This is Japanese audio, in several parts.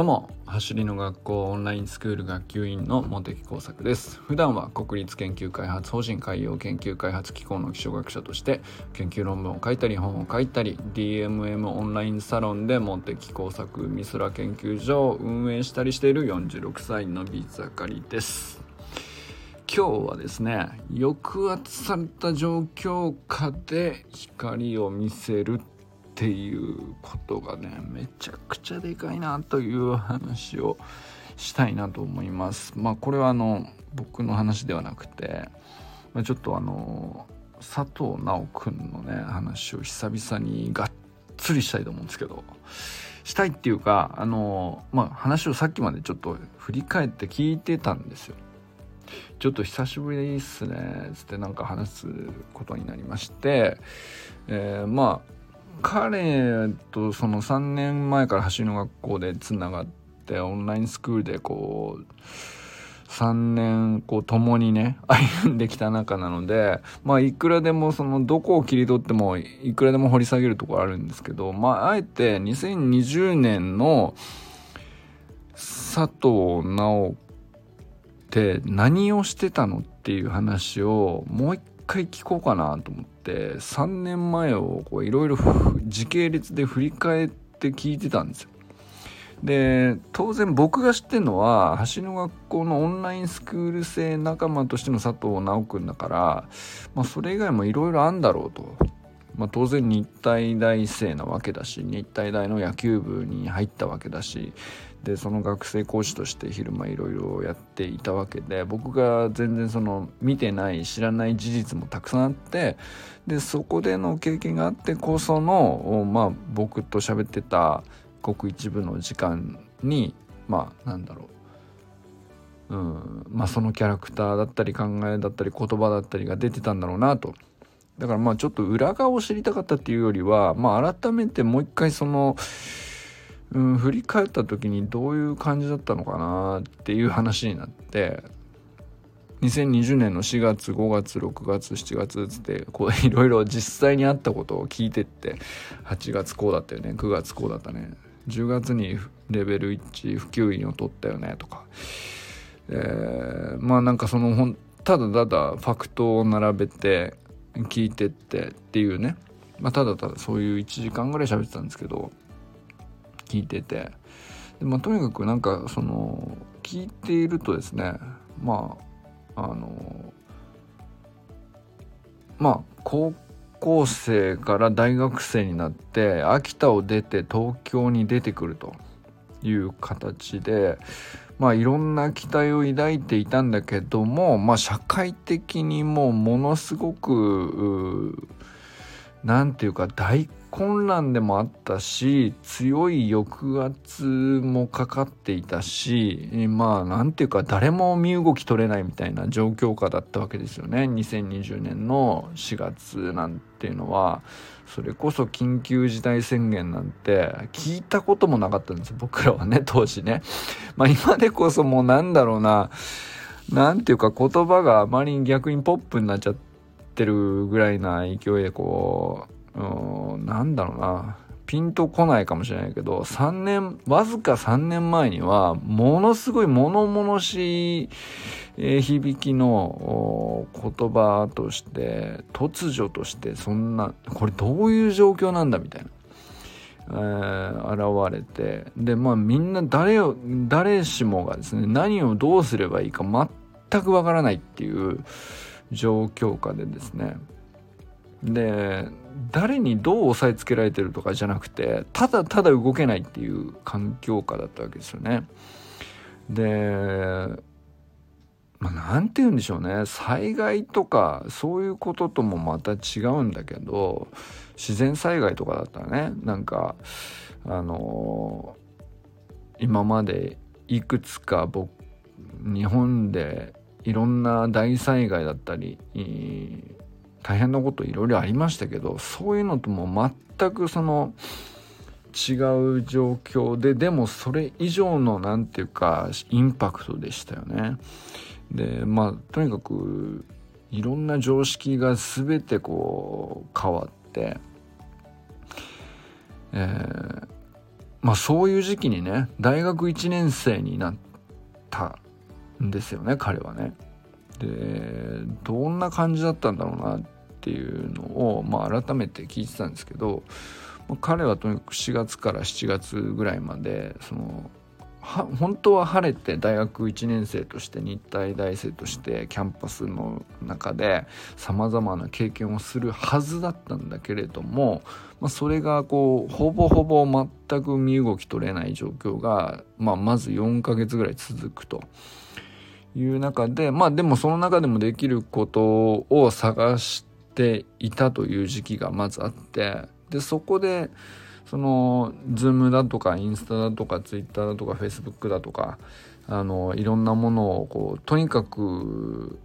どうも走りの学校オンラインスクール学級委員の茂木耕作です。普段は国立研究開発法人海洋研究開発機構の気象学者として研究論文を書いたり本を書いたり DMM オンラインサロンで茂木耕作美空研究所を運営したりしている46歳の美盛りです。今日はですね抑圧された状況下で光を見せるっていうことがねめちゃくちゃでかいなという話をしたいなと思います。まあこれはあの僕の話ではなくて、まあ、ちょっとあの佐藤直くんのね話を久々にがっつりしたいと思うんですけどしたいっていうかあのまあ話をさっきまでちょっと振り返って聞いてたんですよ。ちょっと久しぶりでいいっすねつってなんか話すことになりまして、えー、まあ彼とその3年前から走りの学校でつながってオンラインスクールでこう3年こう共にね歩んできた中なのでまあいくらでもそのどこを切り取ってもいくらでも掘り下げるところあるんですけどまああえて2020年の佐藤直って何をしてたのっていう話をもう一回聞こうかなと思って3年前をいろいろ時系列で振り返って聞いてたんですよ。で当然僕が知ってるのは橋の学校のオンラインスクール生仲間としての佐藤直君だから、まあ、それ以外もいろいろあんだろうと。まあ、当然日体大生なわけだし日体大の野球部に入ったわけだしでその学生講師として昼間いろいろやっていたわけで僕が全然その見てない知らない事実もたくさんあってでそこでの経験があってこそのまあ僕と喋ってたごく一部の時間にまあなんだろううんまあそのキャラクターだったり考えだったり言葉だったりが出てたんだろうなと。だからまあちょっと裏側を知りたかったっていうよりはまあ改めてもう一回そのうん、振り返った時にどういう感じだったのかなっていう話になって2020年の4月5月6月7月つってこう いろいろ実際にあったことを聞いてって8月こうだったよね9月こうだったね10月にレベル1普及員を取ったよねとか、えー、まあなんかそのほんただただファクトを並べて聞いてってっていうね、まあ、ただただそういう1時間ぐらい喋ってたんですけど聞いてて。で、まあ、とにかくなんかその聞いているとですねまああのまあ高校生から大学生になって秋田を出て東京に出てくるという形でまあいろんな期待を抱いていたんだけどもまあ社会的にもうものすごく何て言うか大混乱でもあったし強い抑圧もかかっていたしまあ何ていうか誰も身動き取れないみたいな状況下だったわけですよね。2020年の4月なんていうのは。それこそ緊急事態宣言なんて聞いたこともなかったんです僕らはね 当時ね。まあ今でこそもうなんだろうな。何ていうか言葉があまり逆にポップになっちゃっててるぐらいな勢いでこううんなんだろうなピンとこないかもしれないけど3年わずか3年前にはものすごい物々しい、え、響きの言葉として突如としてそんなこれどういう状況なんだみたいな。え、現れてでまあみんな誰を誰しもがですね何をどうすればいいか全くわからないっていう状況下でですねで誰にどう押さえつけられてるとかじゃなくてただただ動けないっていう環境下だったわけですよね。でまあ、なんて言うんでしょうね災害とかそういうことともまた違うんだけど自然災害とかだったらねなんかあのー、今までいくつか僕日本でいろんな大災害だったり大変なこといろいろありましたけどそういうのとも全くその違う状況ででもそれ以上の何て言うかインパクトでしたよね。でまあとにかくいろんな常識が全てこう変わって、えー、まあそういう時期にね大学1年生になったんですよね彼はね。でどんな感じだったんだろうなっていうのを、まあ、改めて聞いてたんですけど彼はとにかく4月から7月ぐらいまでその本当は晴れて大学1年生として日体大生としてキャンパスの中でさまざまな経験をするはずだったんだけれども、まあ、それがこうほぼほぼ全く身動き取れない状況が、まあ、まず4ヶ月ぐらい続くという中でまあでもその中でもできることを探していたという時期がまずあってでそこでその Zoom だとかインスタだとか Twitter だとか Facebook だとかあのいろんなものをこうとにかく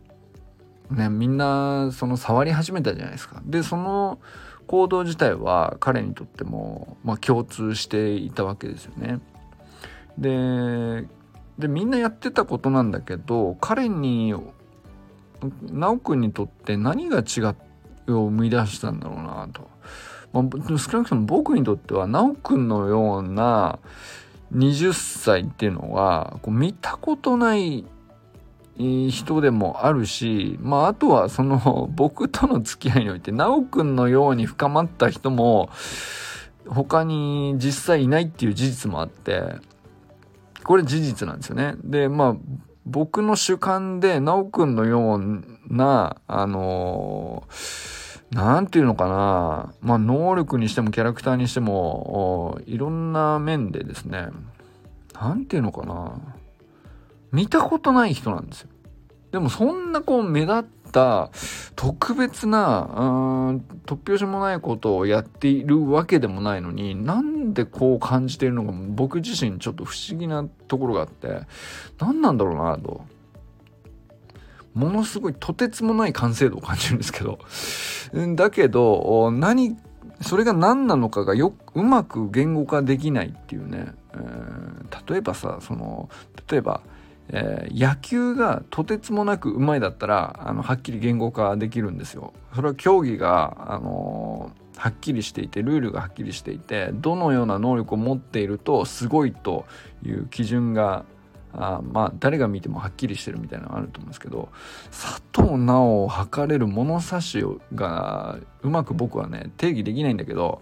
ねみんなその触り始めたじゃないですか。でその行動自体は彼にとっても、まあ、共通していたわけですよね。ででみんなやってたことなんだけど彼に修くんにとって何が違いを生み出したんだろうなと。まあ、少なくとも僕にとっては修くんのような20歳っていうのはこう見たことない人でもあるし、まあ、あとはその僕との付き合いにおいて修くんのように深まった人も他に実際いないっていう事実もあってこれ事実なんですよね。でまあ僕の主観で修くんのようなあのーなんていうのかな、まあ、能力にしてもキャラクターにしても、いろんな面でですね、なんていうのかな、見たことない人なんですよ。でもそんなこう目立った特別な、うん、突拍子もないことをやっているわけでもないのに、なんでこう感じているのか僕自身ちょっと不思議なところがあって、何なんだろうなと。ものすごいとてつもない完成度を感じるんですけど。だけど、何、それが何なのかがようまく言語化できないっていうね。えー、例えばさ、その、例えば、えー、野球がとてつもなくうまいだったらあのはっきり言語化できるんですよ。それは競技が、あのー、はっきりしていてルールがはっきりしていてどのような能力を持っているとすごいという基準があまあ誰が見てもはっきりしてるみたいなのがあると思うんですけど佐藤直を測れる物差しがうまく僕はね定義できないんだけど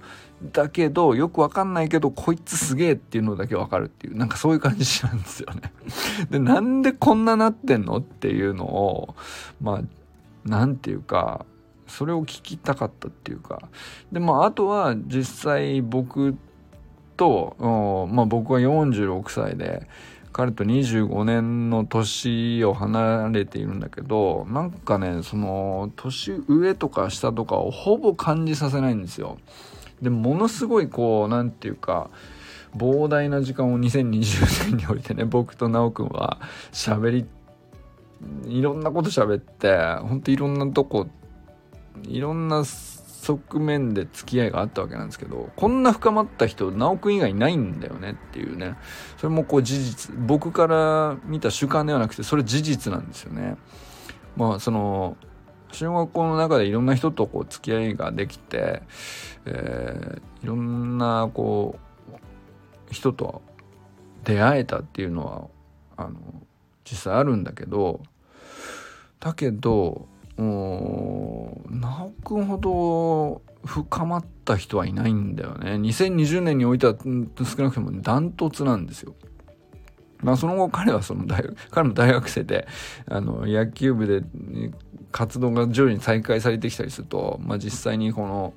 だけどよくわかんないけどこいつすげえっていうのだけわかるっていうなんかそういう感じなんですよね。でなんでこんななってんのっていうのをまあなんていうかそれを聞きたかったっていうか。でまああとは実際僕と、まあ、僕は46歳で彼と25年の年を離れているんだけどなんかねその年上とか下とかをほぼ感じさせないんですよ。でものすごいこう何て言うか膨大な時間を2020年においてね僕と修くんは喋りいろんなこと喋ってほんといろんなとこいろんな側面で付き合いがあったわけなんですけどこんな深まった人直くん以外ないんだよねっていうね。それもこう事実僕から見た主観ではなくてそれ事実なんですよね。まあその小学校の中でいろんな人とこう付き合いができて、えー、いろんなこう人と出会えたっていうのはあの実際あるんだけどだけど直くんほど深まった人はいないんだよね。2020年においては少なくともダントツなんですよ。まあその後彼はその大学彼も大学生であの野球部で活動が徐々に再開されてきたりすると、まあ、実際にこの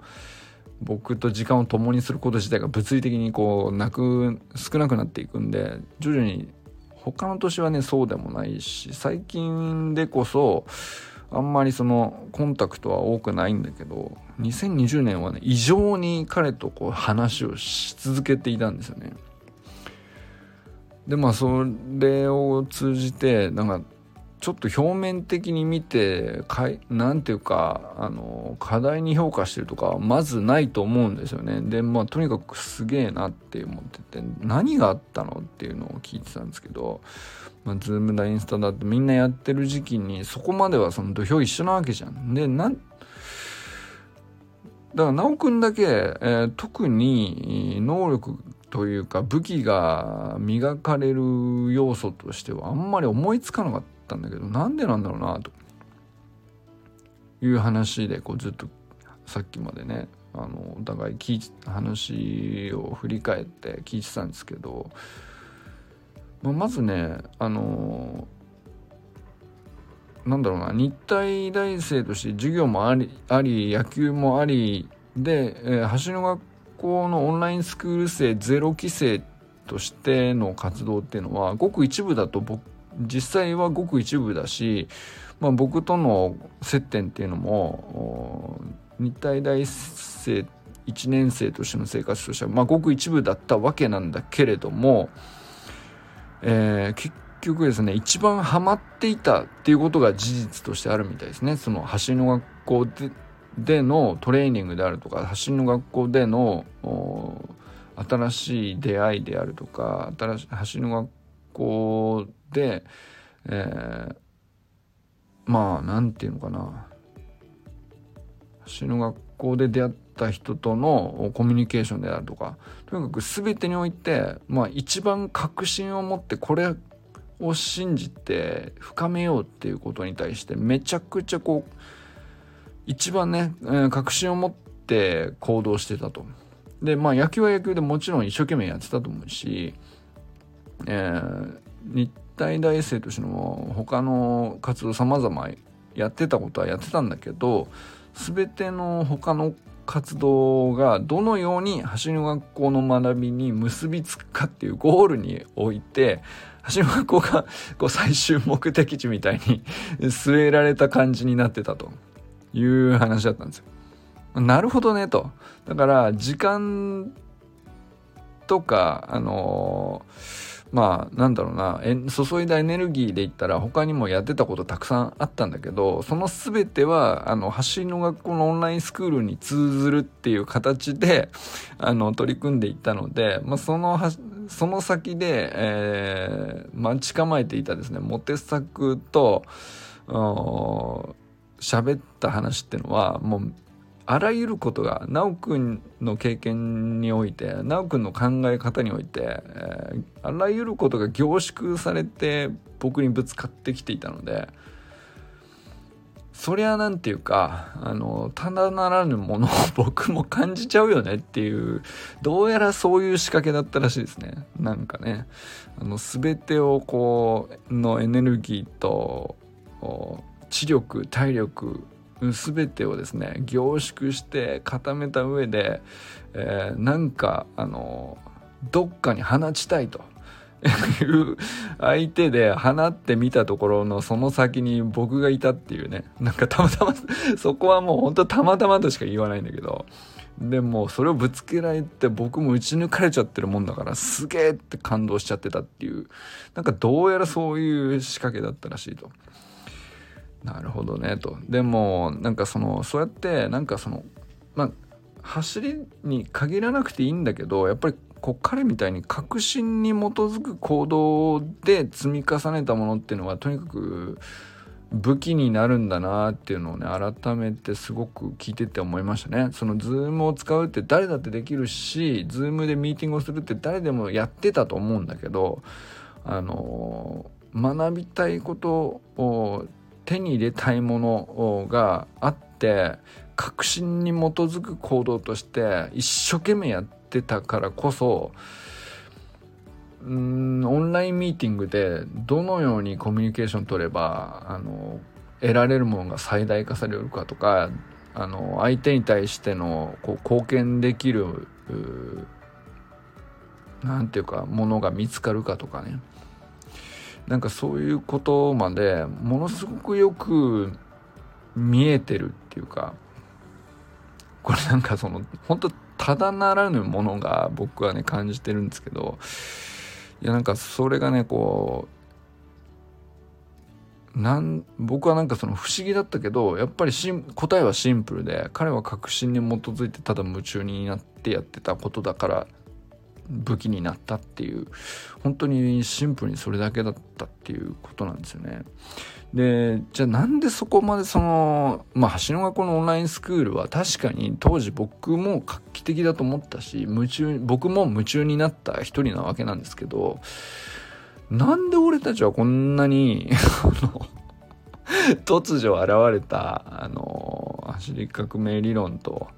僕と時間を共にすること自体が物理的にこうなく少なくなっていくんで徐々に他の年はねそうでもないし最近でこそあんまりそのコンタクトは多くないんだけど2020年はね異常に彼とこう話をし続けていたんですよね。でまあそれを通じてなんかちょっと表面的に見てかいなんていうかあの課題に評価してるとかまずないと思うんですよねでまあとにかくすげえなって思ってて何があったのっていうのを聞いてたんですけどまあ、ズームだインスタだってみんなやってる時期にそこまではその土俵一緒なわけじゃん。でなんだから修くんだけ、えー、特に能力というか武器が磨かれる要素としてはあんまり思いつかなかったたんだけどなんでなんだろうなと。いう話でこうずっとさっきまでねあのお互い聞話を振り返って聞いてたんですけど、まあ、まずねあのなんだろうな日体大生として授業もありあり野球もありで、えー、橋の学校のオンラインスクール生ゼロ期生としての活動っていうのはごく一部だと僕実際はごく一部だし、まあ、僕との接点っていうのも日体大生1年生としての生活としては、まあ、ごく一部だったわけなんだけれども、えー、結局ですね一番ハマっていたっていうことが事実としてあるみたいですね。その走りの学校ででのトレーニングであるとか走りの学校での新しい出会いであるとか新しい走りの学校で、えー、まあ何て言うのかな走りの学校で出会った人とのコミュニケーションであるとかとにかく全てにおいて、まあ、一番確信を持ってこれを信じて深めようっていうことに対してめちゃくちゃこう一番ね、え、確信を持って行動してたと。でまあ野球は野球でもちろん一生懸命やってたと思うし、えー、日体大生としての他の活動様々やってたことはやってたんだけど全ての他の活動がどのように橋の学校の学びに結びつくかっていうゴールにおいて橋の学校がこう最終目的地みたいに据えられた感じになってたという話だったんですよ。なるほどねと。だから時間とかあのー、まあなんだろうな。注いだエネルギーで言ったら他にもやってたことたくさんあったんだけどその全てはあの走りの学校のオンラインスクールに通ずるっていう形であの取り組んでいったので、まあ、そのその先で、えー、待ち構えていたですねモテ作と喋った話っていうのはもうあらゆることが修くんの経験において修くんの考え方において、えー、あらゆることが凝縮されて僕にぶつかってきていたのでそりゃなんていうかあのただならぬものを僕も感じちゃうよねっていうどうやらそういう仕掛けだったらしいですね。なんかね。あの全てをこうのエネルギーと知力体力全てをですね凝縮して固めた上で、えー、なんかあのどっかに放ちたいと。いう相手で放ってみたところのその先に僕がいたっていうね。なんかたまたまそこはもう本当たまたまとしか言わないんだけど。でもそれをぶつけられて僕も打ち抜かれちゃってるもんだからすげえって感動しちゃってたっていう。なんかどうやらそういう仕掛けだったらしいと。なるほどねと。でもなんかそのそうやってなんかそのまあ走りに限らなくていいんだけどやっぱりこう彼みたいに確信に基づく行動で積み重ねたものっていうのはとにかく武器になるんだなっていうのをね改めてすごく聞いてて思いましたね。そのズームを使うって誰だってできるしズームでミーティングをするって誰でもやってたと思うんだけどあの学びたいことを手に入れたいものがあって確信に基づく行動として一生懸命やってたからこそうんオンラインミーティングでどのようにコミュニケーション取ればあの得られるものが最大化されるかとかあの相手に対してのこう貢献できる何て言うかものが見つかるかとかね。なんかそういうことまでものすごくよく見えてるっていうかこれなんかその本当ただならぬものが僕はね感じてるんですけどいやなんかそれがねこうなん僕はなんかその不思議だったけどやっぱりしん答えはシンプルで彼は確信に基づいてただ夢中になってやってたことだから武器になったっていう本当にシンプルにそれだけだったっていうことなんですよね。でじゃあなんでそこまでそのまあ橋の学校のオンラインスクールは確かに当時僕も画期的だと思ったし夢中僕も夢中になった一人なわけなんですけどなんで俺たちはこんなに突如現れたあの走り革命理論と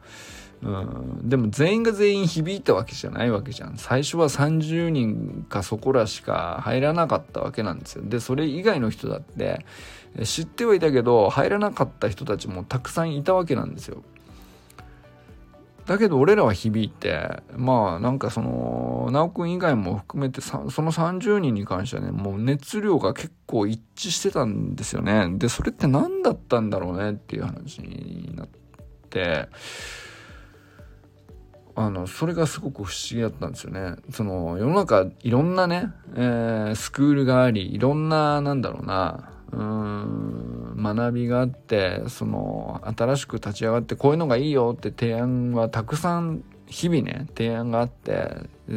うん、でも全員が全員響いたわけじゃないわけじゃん。最初は30人かそこらしか入らなかったわけなんですよ。でそれ以外の人だって知ってはいたけど入らなかった人たちもたくさんいたわけなんですよ。だけど俺らは響いてまあなんかその修くん以外も含めてその30人に関してはねもう熱量が結構一致してたんですよね。でそれって何だったんだろうねっていう話になって。あのそれがすごく不思議だったんですよね。その世の中いろんなね、えー、スクールがありいろんななんだろうなうん学びがあってその新しく立ち上がってこういうのがいいよって提案はたくさん日々ね提案があって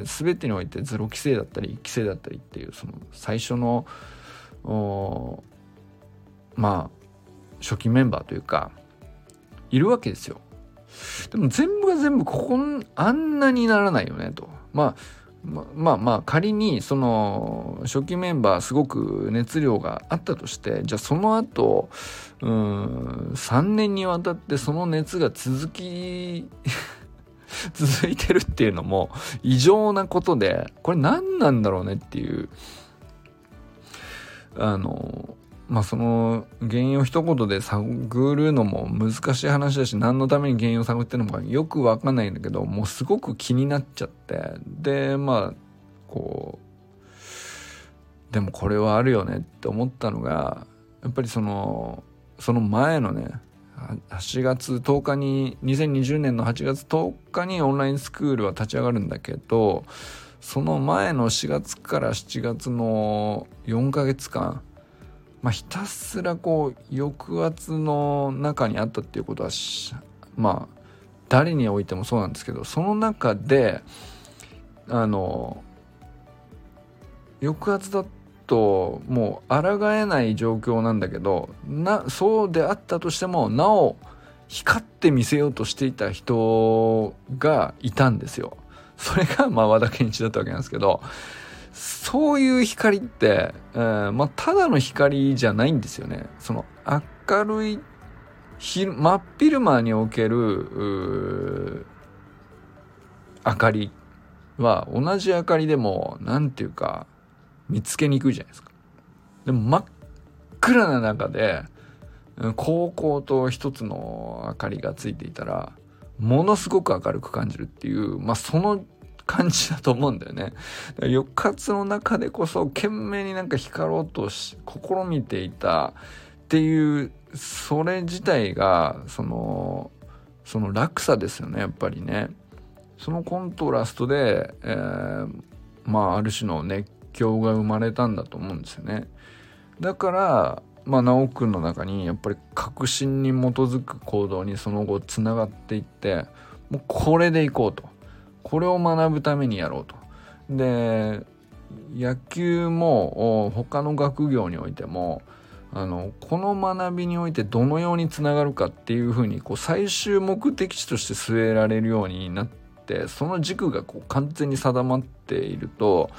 全てにおいてゼロ規制だったり1規制だったりっていうその最初のまあ初期メンバーというかいるわけですよ。でも全部が全部ここあんなにならないよねと。まあままあまあ仮にその初期メンバーすごく熱量があったとしてじゃあその後うん3年にわたってその熱が続き 続いてるっていうのも異常なことでこれ何なんだろうねっていうあのまあその原因を一言で探るのも難しい話だし何のために原因を探ってるのかよくわかんないんだけどもうすごく気になっちゃって。でまあこうでもこれはあるよねって思ったのがやっぱりそのその前のね8月10日に2020年の8月10日にオンラインスクールは立ち上がるんだけどその前の4月から7月の4ヶ月間まあ、ひたすらこう抑圧の中にあったっていうことはまあ誰においてもそうなんですけどその中であの抑圧だともう抗えない状況なんだけどなそうであったとしてもなお光って見せようとしていた人がいたんですよ。それがまあ和田健一だったわけなんですけどそういう光って、えー、まあ、ただの光じゃないんですよね。その明るい真っ昼間における明かりは同じ明かりでも何ていうか見つけにくいじゃないですか。でも真っ暗な中で高校と一つの明かりがついていたらものすごく明るく感じるっていうまあその感じだと思うんだよね。抑圧の中でこそ懸命になんか光ろうとし試みていたっていうそれ自体がそのその落差ですよねやっぱりね。そのコントラストで、えー、まあある種の熱狂が生まれたんだと思うんですよね。だからまあ直くんの中にやっぱり確信に基づく行動にその後つながっていってもうこれでいこうと。これを学ぶためにやろうと。で野球も他の学業においてもあのこの学びにおいてどのようにつながるかっていうふうにこう最終目的地として据えられるようになってその軸がこう完全に定まっていると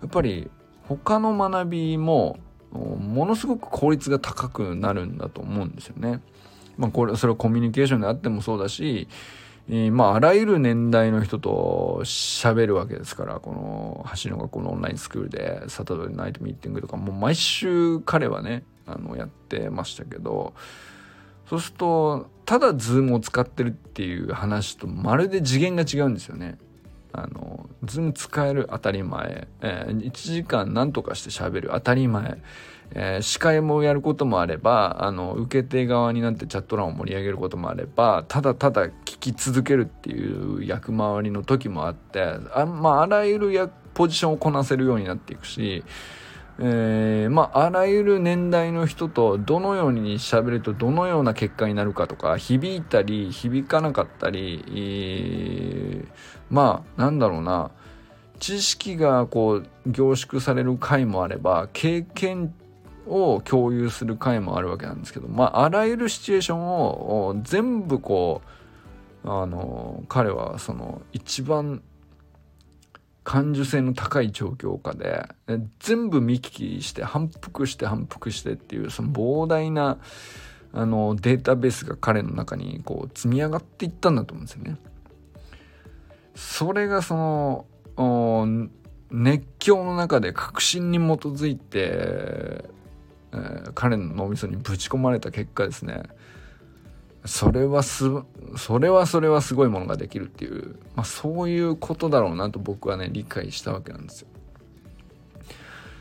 やっぱり他の学びもものすごく効率が高くなるんだと思うんですよね。まあ、これそれはコミュニケーションであってもそうだしえー、まあ、あらゆる年代の人と喋るわけですから、この、走りの学校のオンラインスクールで、 Saturday Night Meeting とか、もう毎週彼はね、あの、やってましたけど、そうすると、ただズームを使ってるっていう話と、まるで次元が違うんですよね。あの、ズーム使える当たり前、えー、1時間何とかして喋る当たり前、えー、司会もやることもあればあの受け手側になってチャット欄を盛り上げることもあればただただ聞き続けるっていう役回りの時もあってあ,、まあ、あらゆるやポジションをこなせるようになっていくし、えー、まあ、あらゆる年代の人とどのように喋るとどのような結果になるかとか響いたり響かなかったり、えー、まあなんだろうな知識がこう凝縮される回もあれば経験を共有する回もあるわけなんですけどまああらゆるシチュエーションを全部こうあの彼はその一番感受性の高い状況下で全部見聞きして反復して反復してっていうその膨大なあのデータベースが彼の中にこう積み上がっていったんだと思うんですよね。それがその熱狂の中で確信に基づいて、えー、彼の脳みそにぶち込まれた結果ですねそれはすそれはそれはすごいものができるっていう、まあ、そういうことだろうなと僕はね理解したわけなんですよ。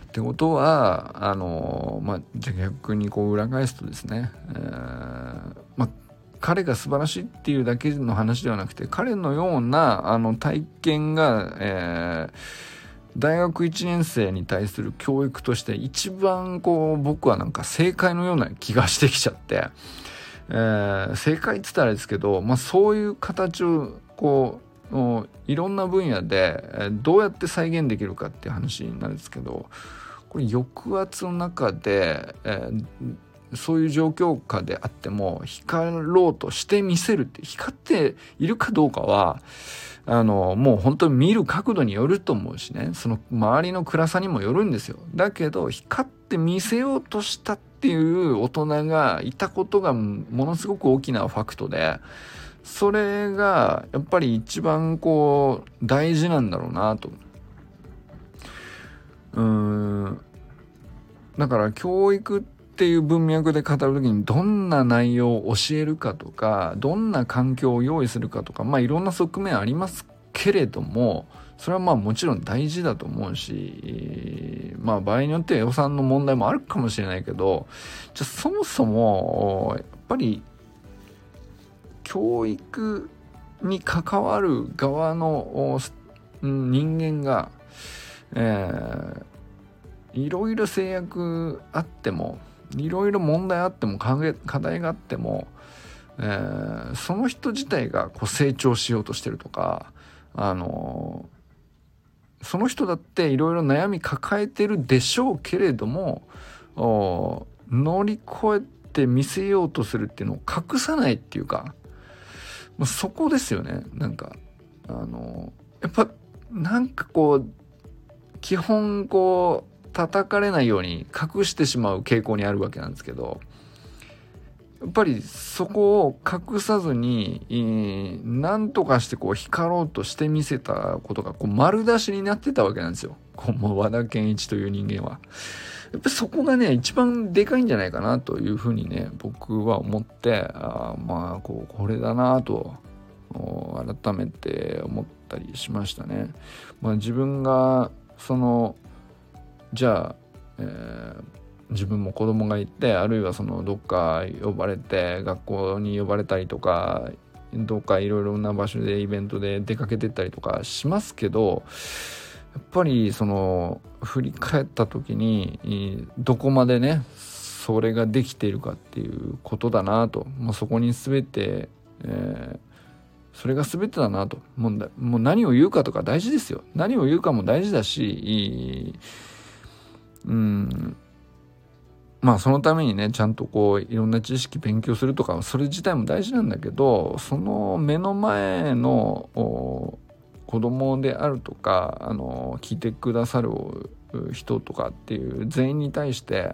ってことはあのまあ逆にこう裏返すとですね、えー、まあ彼が素晴らしいっていうだけの話ではなくて彼のようなあの体験が、えー、大学1年生に対する教育として一番こう僕はなんか正解のような気がしてきちゃって、えー、正解っつったらあれですけど、まあ、そういう形をこういろんな分野でどうやって再現できるかっていう話になるんですけどこれ抑圧の中で、えーそういう状況下であっても光ろうとしてみせるって光っているかどうかはあのもう本当に見る角度によると思うしね。その周りの暗さにもよるんですよ。だけど光って見せようとしたっていう大人がいたことがものすごく大きなファクトでそれがやっぱり一番こう大事なんだろうなと。うん。だから教育ってっていう文脈で語る時にどんな内容を教えるかとかどんな環境を用意するかとかまあいろんな側面ありますけれどもそれはまあもちろん大事だと思うしまあ場合によっては予算の問題もあるかもしれないけどじゃそもそもやっぱり教育に関わる側の人間が、えー、いろいろ制約あってもいろいろ問題あっても課題があっても、えー、その人自体がこう成長しようとしてるとかあのその人だっていろいろ悩み抱えてるでしょうけれども乗り越えて見せようとするっていうのを隠さないっていうかもうそこですよね。なんかあのやっぱなんかこう基本こう叩かれないように隠してしまう傾向にあるわけなんですけどやっぱりそこを隠さずに何とかしてこう光ろうとしてみせたことがこう丸出しになってたわけなんですよ。こう和田健一という人間は。やっぱそこがね一番でかいんじゃないかなというふうにね僕は思ってあまあこうこれだなと改めて思ったりしましたね。まあ、自分がそのじゃあ、えー、自分も子供がいてあるいはそのどっか呼ばれて学校に呼ばれたりとかどっかいろいろな場所でイベントで出かけてったりとかしますけどやっぱりその振り返った時にどこまでねそれができているかっていうことだなと。もうそこに全て、えー、それが全てだなと。もうもう何を言うかとか大事ですよ。何を言うかも大事だしうん。まあそのためにねちゃんとこういろんな知識勉強するとかそれ自体も大事なんだけどその目の前の子供であるとかあの聞いてくださる人とかっていう全員に対して、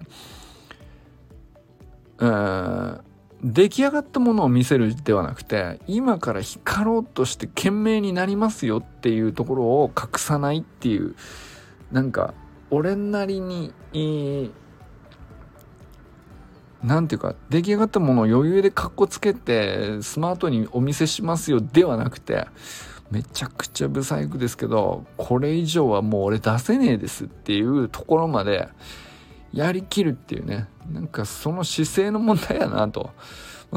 えー、出来上がったものを見せるではなくて今から光ろうとして懸命になりますよっていうところを隠さないっていうなんか俺なりに、えー、なんていうか、出来上がったものを余裕でカッコつけて、スマートにお見せしますよではなくて、めちゃくちゃブサイクですけど、これ以上はもう俺出せねえですっていうところまでやりきるっていうね。なんかその姿勢の問題やなと。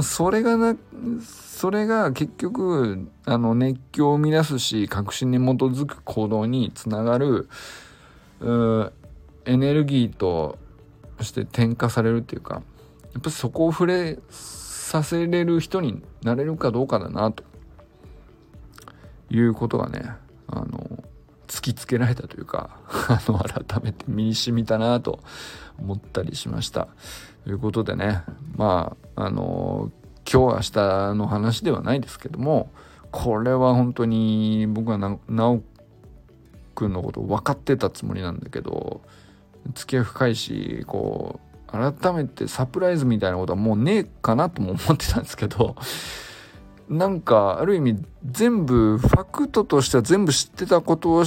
それがな、それが結局、あの熱狂を生み出すし、確信に基づく行動につながる、エネルギーとして転化されるっていうかやっぱそこを触れさせれる人になれるかどうかだなということがねあの突きつけられたというか あの改めて身に染みたなと思ったりしました。ということでねまああの今日明日の話ではないですけどもこれは本当に僕は直くんのこと分かってたつもりなんだけど付き合い深いしこう改めてサプライズみたいなことはもうねえかなとも思ってたんですけどなんかある意味全部ファクトとしては全部知ってたことを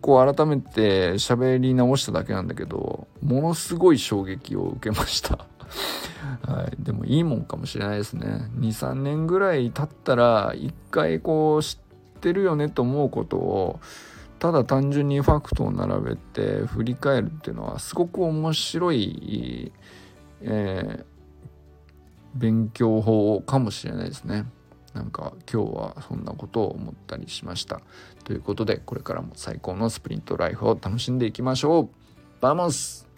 こう改めて喋り直しただけなんだけどものすごい衝撃を受けました。はい、でもいいもんかもしれないですね。23年ぐらい経ったら一回こう知ってるよねと思うことをただ単純にファクトを並べて振り返るっていうのはすごく面白い、えー、勉強法かもしれないですね。なんか今日はそんなことを思ったりしました。ということでこれからも最高のスプリントライフを楽しんでいきましょう。 Vamos